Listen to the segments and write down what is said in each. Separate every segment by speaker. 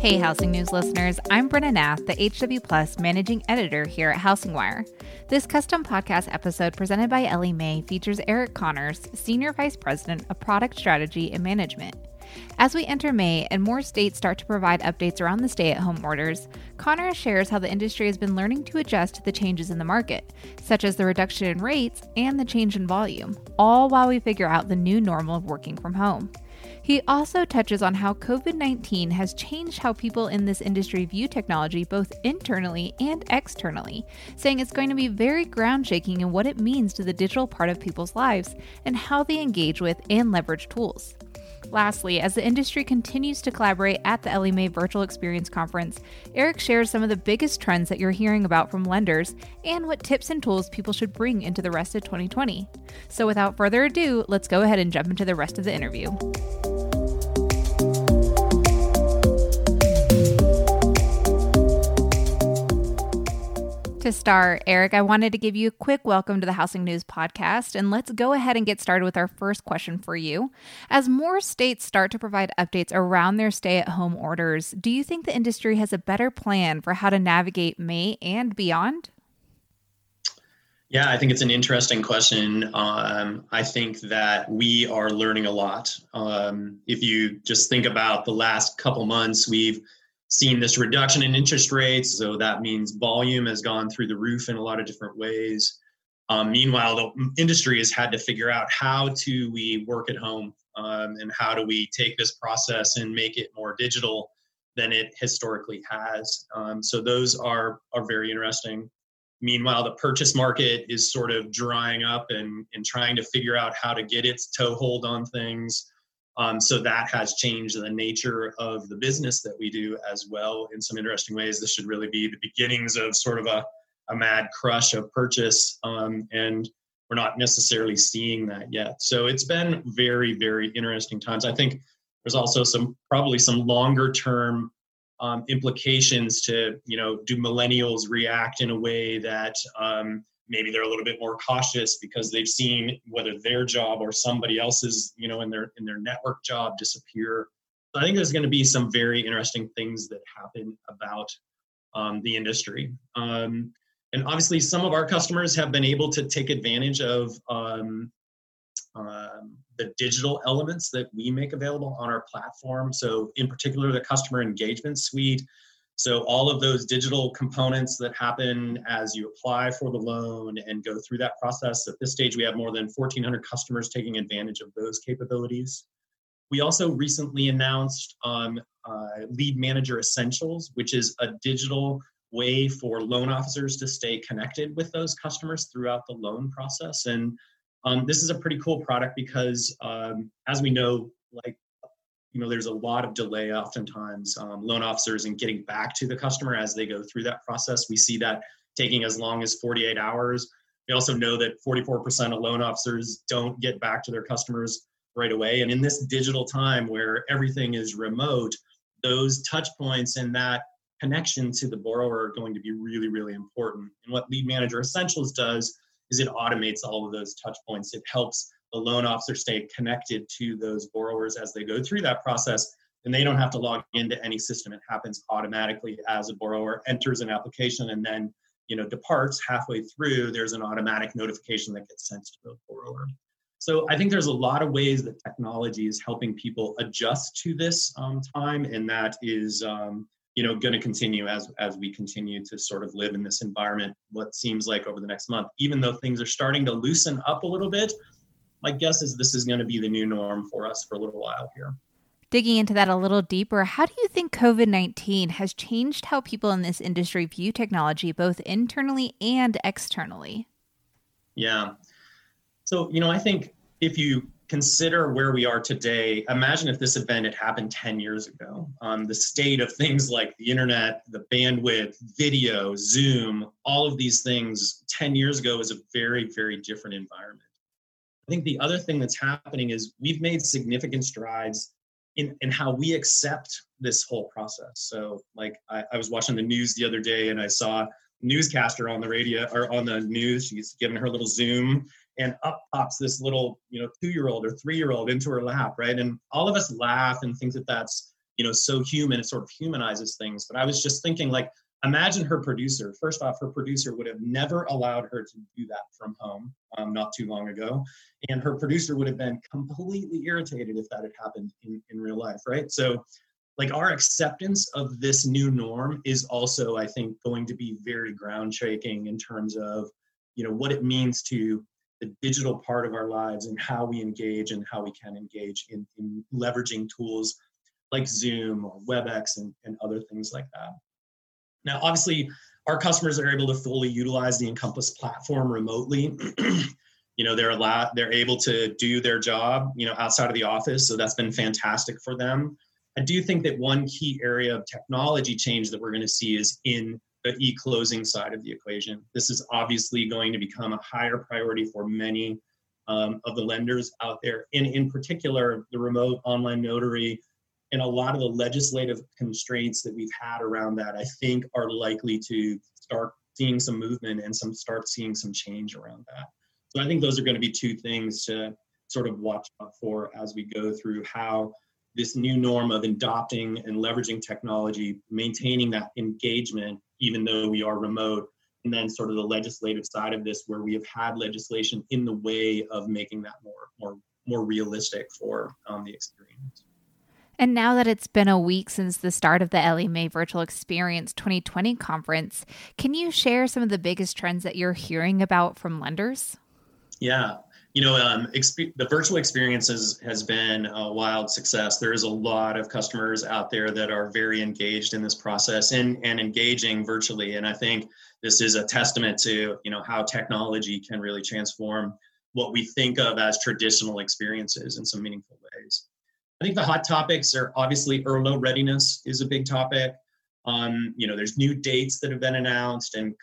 Speaker 1: Hey, Housing News listeners. I'm Brena Nath, the HW Plus managing editor here at Housing Wire. This custom podcast episode presented by Ellie Mae features Eric Connors, Senior Vice President of Product Strategy and Management. As we enter May and more states start to provide updates around the stay at home orders, Connors shares how the industry has been learning to adjust to the changes in the market, such as the reduction in rates and the change in volume, all while we figure out the new normal of working from home. He also touches on how COVID 19 has changed how people in this industry view technology both internally and externally, saying it's going to be very ground shaking in what it means to the digital part of people's lives and how they engage with and leverage tools. Lastly, as the industry continues to collaborate at the Ellie Virtual Experience Conference, Eric shares some of the biggest trends that you're hearing about from lenders and what tips and tools people should bring into the rest of 2020. So, without further ado, let's go ahead and jump into the rest of the interview. To start, Eric, I wanted to give you a quick welcome to the Housing News podcast, and let's go ahead and get started with our first question for you. As more states start to provide updates around their stay at home orders, do you think the industry has a better plan for how to navigate May and beyond?
Speaker 2: Yeah, I think it's an interesting question. Um, I think that we are learning a lot. Um, if you just think about the last couple months, we've seen this reduction in interest rates. So that means volume has gone through the roof in a lot of different ways. Um, meanwhile, the industry has had to figure out how do we work at home um, and how do we take this process and make it more digital than it historically has. Um, so those are are very interesting. Meanwhile, the purchase market is sort of drying up and, and trying to figure out how to get its toehold on things. Um, so that has changed the nature of the business that we do as well in some interesting ways. This should really be the beginnings of sort of a, a mad crush of purchase. Um, and we're not necessarily seeing that yet. So it's been very, very interesting times. I think there's also some probably some longer term um, implications to, you know, do millennials react in a way that um, maybe they're a little bit more cautious because they've seen whether their job or somebody else's you know in their in their network job disappear. So i think there's going to be some very interesting things that happen about um, the industry. Um, and obviously some of our customers have been able to take advantage of um, um the digital elements that we make available on our platform. So in particular the customer engagement suite so all of those digital components that happen as you apply for the loan and go through that process. At this stage, we have more than 1,400 customers taking advantage of those capabilities. We also recently announced um, uh, Lead Manager Essentials, which is a digital way for loan officers to stay connected with those customers throughout the loan process. And um, this is a pretty cool product because, um, as we know, like you know there's a lot of delay oftentimes um, loan officers in getting back to the customer as they go through that process. We see that taking as long as 48 hours. We also know that 44% of loan officers don't get back to their customers right away. And in this digital time where everything is remote those touch points and that connection to the borrower are going to be really really important. And what lead manager essentials does is it automates all of those touch points. It helps the loan officer stay connected to those borrowers as they go through that process and they don't have to log into any system. It happens automatically as a borrower enters an application and then you know departs halfway through there's an automatic notification that gets sent to the borrower. So i think there's a lot of ways that technology is helping people adjust to this um, time and that is um, you know going to continue as as we continue to sort of live in this environment what seems like over the next month. Even though things are starting to loosen up a little bit my guess is this is going to be the new norm for us for a little while here.
Speaker 1: Digging into that a little deeper, how do you think COVID 19 has changed how people in this industry view technology, both internally and externally?
Speaker 2: Yeah. So, you know, I think if you consider where we are today, imagine if this event had happened 10 years ago. Um, the state of things like the internet, the bandwidth, video, Zoom, all of these things 10 years ago was a very, very different environment. I think the other thing that's happening is we've made significant strides in, in how we accept this whole process. So, like, I, I was watching the news the other day and I saw newscaster on the radio or on the news. She's giving her little Zoom, and up pops this little, you know, two year old or three year old into her lap, right? And all of us laugh and think that that's you know so human it sort of humanizes things but i was just thinking like imagine her producer. First off her producer would have never allowed her to do that from home um, not too long ago. And her producer would have been completely irritated if that had happened in, in real life right? So like our acceptance of this new norm is also i think going to be very ground shaking in terms of you know what it means to the digital part of our lives and how we engage and how we can engage in, in leveraging tools like zoom or webex and, and other things like that now obviously our customers are able to fully utilize the encompass platform remotely you know they're allowed they're able to do their job you know outside of the office so that's been fantastic for them I do think that one key area of technology change that we're going to see is in the e-closing side of the equation. This is obviously going to become a higher priority for many um, of the lenders out there, and in particular, the remote online notary and a lot of the legislative constraints that we've had around that, I think, are likely to start seeing some movement and some start seeing some change around that. So I think those are going to be two things to sort of watch out for as we go through how this new norm of adopting and leveraging technology, maintaining that engagement, even though we are remote, and then sort of the legislative side of this, where we have had legislation in the way of making that more more more realistic for um, the experience.
Speaker 1: And now that it's been a week since the start of the Ellie Mae Virtual Experience 2020 conference, can you share some of the biggest trends that you're hearing about from lenders?
Speaker 2: Yeah, you know, um, exp- the virtual experiences has been a wild success. There is a lot of customers out there that are very engaged in this process and, and engaging virtually. And I think this is a testament to, you know, how technology can really transform what we think of as traditional experiences in some meaningful ways. I think the hot topics are obviously URLA readiness is a big topic. Um, you know, there's new dates that have been announced, and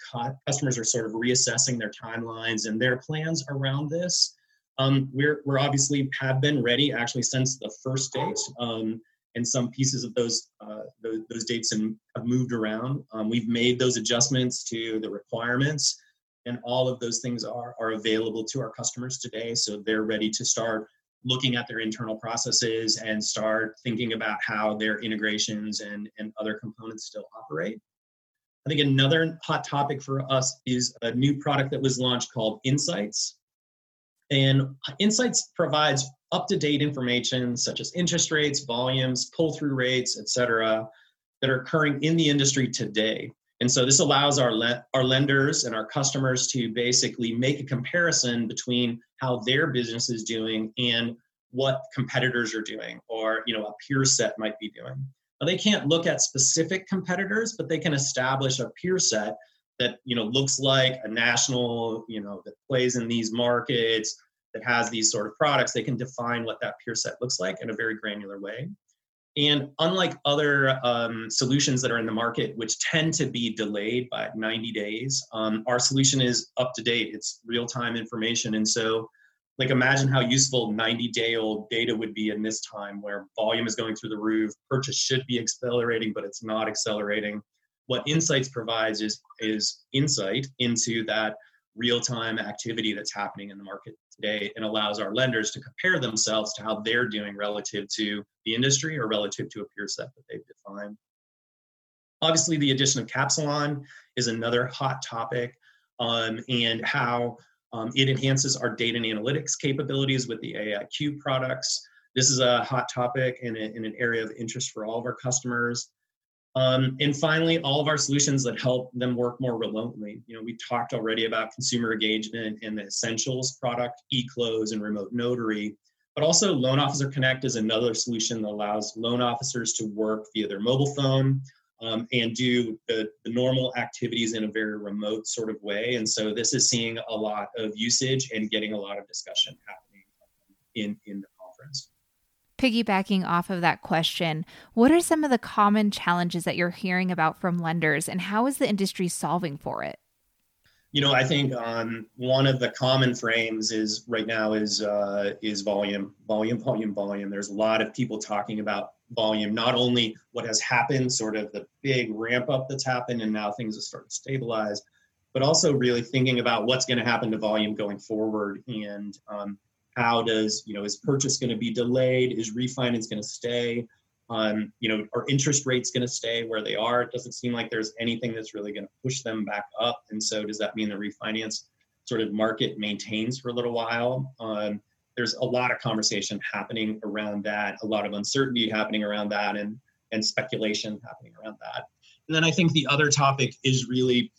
Speaker 2: customers are sort of reassessing their timelines and their plans around this. Um, we're, we're obviously have been ready actually since the first date. Um, and some pieces of those, uh, those, those dates have moved around. Um, we've made those adjustments to the requirements, and all of those things are, are available to our customers today. So they're ready to start looking at their internal processes and start thinking about how their integrations and, and other components still operate. I think another hot topic for us is a new product that was launched called Insights. And Insights provides up-to-date information such as interest rates, volumes, pull-through rates, et cetera, that are occurring in the industry today. And so this allows our, le- our lenders and our customers to basically make a comparison between how their business is doing and what competitors are doing or you know a peer set might be doing. Now, they can't look at specific competitors, but they can establish a peer set that you know looks like a national you know that plays in these markets that has these sort of products they can define what that peer set looks like in a very granular way and unlike other um, solutions that are in the market which tend to be delayed by 90 days um, our solution is up to date. It's real-time information. And so like imagine how useful 90 day old data would be in this time where volume is going through the roof purchase should be accelerating but it's not accelerating. What insights provides is is insight into that real-time activity that's happening in the market today and allows our lenders to compare themselves to how they're doing relative to the industry or relative to a peer set that they've defined. Obviously the addition of capsilon is another hot topic um, and how um, it enhances our data and analytics capabilities with the aiq products. This is a hot topic and, an area of interest for all of our customers um, and finally, all of our solutions that help them work more remotely. You know, we talked already about consumer engagement and the essentials product, eClose and remote notary, but also Loan Officer Connect is another solution that allows loan officers to work via their mobile phone um, and do the, the normal activities in a very remote sort of way. And so this is seeing a lot of usage and getting a lot of discussion happening in, in the conference
Speaker 1: piggybacking off of that question, what are some of the common challenges that you're hearing about from lenders and how is the industry solving for it?
Speaker 2: You know, I think um, one of the common frames is right now is uh, is volume, volume, volume, volume. There's a lot of people talking about volume, not only what has happened, sort of the big ramp up that's happened, and now things have started to stabilize, but also really thinking about what's going to happen to volume going forward and um, how does you know is purchase going to be delayed is refinance going to stay Um, you know, are interest rates going to stay where they are? It doesn't seem like there's anything that's really going to push them back up. And so, does that mean the refinance sort of market maintains for a little while? Um, there's a lot of conversation happening around that, a lot of uncertainty happening around that, and and speculation happening around that. And then I think the other topic is really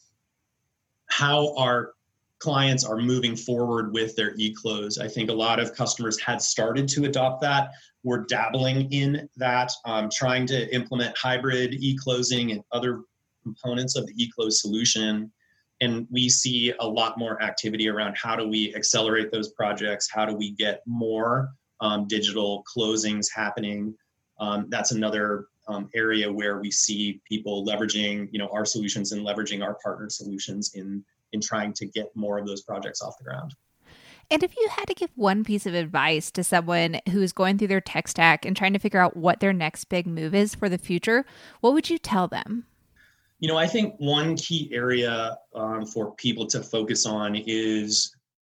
Speaker 2: how our clients are moving forward with their e-close. I think a lot of customers had started to adopt that. We're dabbling in that, um, trying to implement hybrid e-closing and other components of the e-close solution. And we see a lot more activity around how do we accelerate those projects? How do we get more um, digital closings happening? Um, that's another um, area where we see people leveraging, you know, our solutions and leveraging our partner solutions in in trying to get more of those projects off the ground.
Speaker 1: And if you had to give one piece of advice to someone who is going through their tech stack and trying to figure out what their next big move is for the future, what would you tell them?
Speaker 2: You know, I think one key area um, for people to focus on is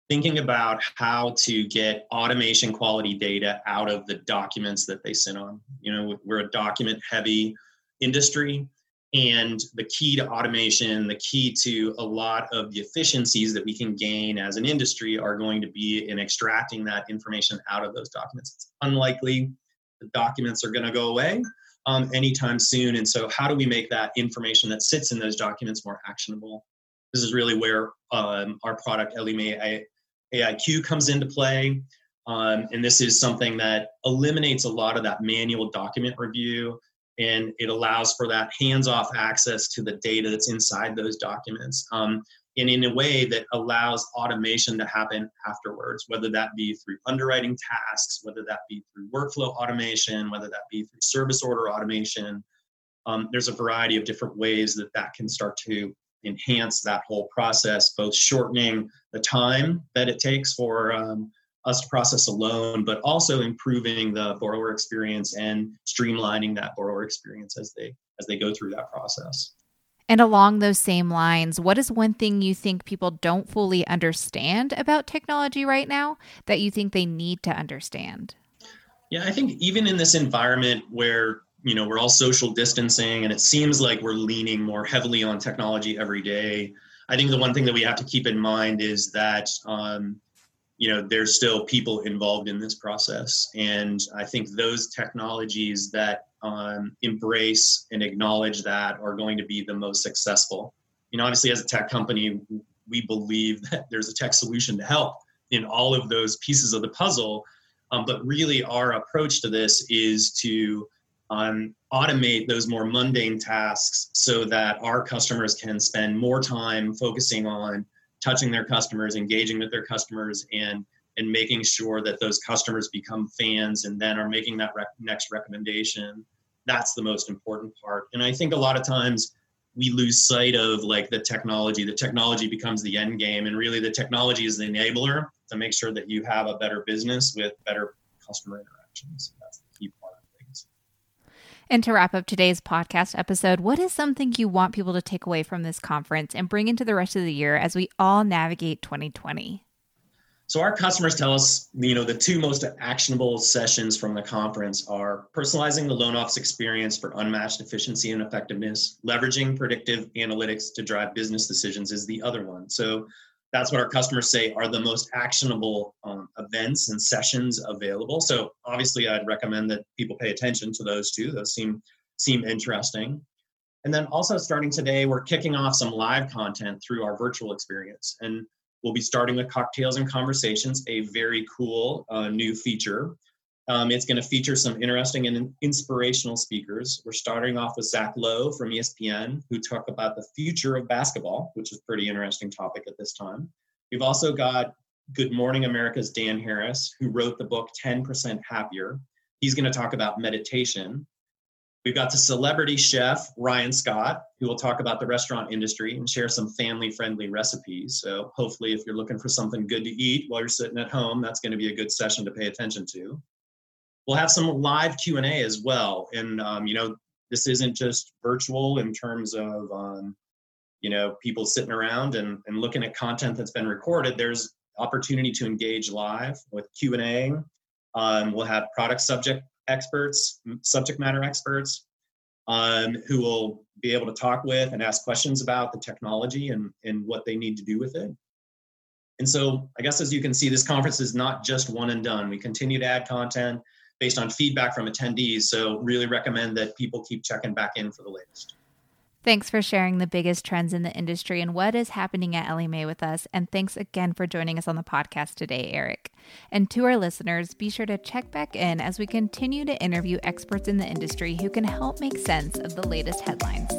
Speaker 2: thinking about how to get automation quality data out of the documents that they sit on. You know, we're a document heavy industry. And the key to automation, the key to a lot of the efficiencies that we can gain as an industry are going to be in extracting that information out of those documents. It's unlikely the documents are going to go away um, anytime soon. And so, how do we make that information that sits in those documents more actionable? This is really where um, our product, Ellie Mae AIQ, comes into play. Um, and this is something that eliminates a lot of that manual document review and it allows for that hands-off access to the data that's inside those documents um, and in a way that allows automation to happen afterwards whether that be through underwriting tasks whether that be through workflow automation whether that be through service order automation um, there's a variety of different ways that that can start to enhance that whole process both shortening the time that it takes for um, us to process a loan, but also improving the borrower experience and streamlining that borrower experience as they as they go through that process.
Speaker 1: And along those same lines, what is one thing you think people don't fully understand about technology right now that you think they need to understand?
Speaker 2: Yeah, I think even in this environment where you know we're all social distancing and it seems like we're leaning more heavily on technology every day, I think the one thing that we have to keep in mind is that um, you know there's still people involved in this process. And i think those technologies that um, embrace and acknowledge that are going to be the most successful. You know obviously as a tech company we believe that there's a tech solution to help in all of those pieces of the puzzle. Um, but really our approach to this is to um, automate those more mundane tasks so that our customers can spend more time focusing on touching their customers, engaging with their customers, and and making sure that those customers become fans and then are making that rec- next recommendation. That's the most important part. And I think a lot of times we lose sight of like the technology. The technology becomes the end game, and really the technology is the enabler to make sure that you have a better business with better customer interactions. That's
Speaker 1: and to wrap up today's podcast episode, what is something you want people to take away from this conference and bring into the rest of the year as we all navigate 2020?
Speaker 2: So our customers tell us, you know, the two most actionable sessions from the conference are personalizing the loan office experience for unmatched efficiency and effectiveness, leveraging predictive analytics to drive business decisions is the other one. So that's what our customers say are the most actionable um, events and sessions available. So obviously, I'd recommend that people pay attention to those two. Those seem seem interesting. And then also starting today, we're kicking off some live content through our virtual experience, and we'll be starting with cocktails and conversations, a very cool uh, new feature um, it's going to feature some interesting and inspirational speakers. We're starting off with Zach Lowe from ESPN, who talk about the future of basketball, which is a pretty interesting topic at this time. We've also got Good Morning America's Dan Harris, who wrote the book 10% Happier. He's going to talk about meditation. We've got the celebrity chef, Ryan Scott, who will talk about the restaurant industry and share some family friendly recipes. So, hopefully, if you're looking for something good to eat while you're sitting at home, that's going to be a good session to pay attention to we'll have some live q&a as well and um, you know this isn't just virtual in terms of um, you know people sitting around and, and looking at content that's been recorded there's opportunity to engage live with q&a um, we'll have product subject experts, subject matter experts, um, who will be able to talk with and ask questions about the technology and, and what they need to do with it. And so, I guess as you can see, this conference is not just one and done. We continue to add content based on feedback from attendees. So, really recommend that people keep checking back in for the latest.
Speaker 1: Thanks for sharing the biggest trends in the industry and what is happening at Ellie Mae with us. And thanks again for joining us on the podcast today, Eric. And to our listeners, be sure to check back in as we continue to interview experts in the industry who can help make sense of the latest headlines.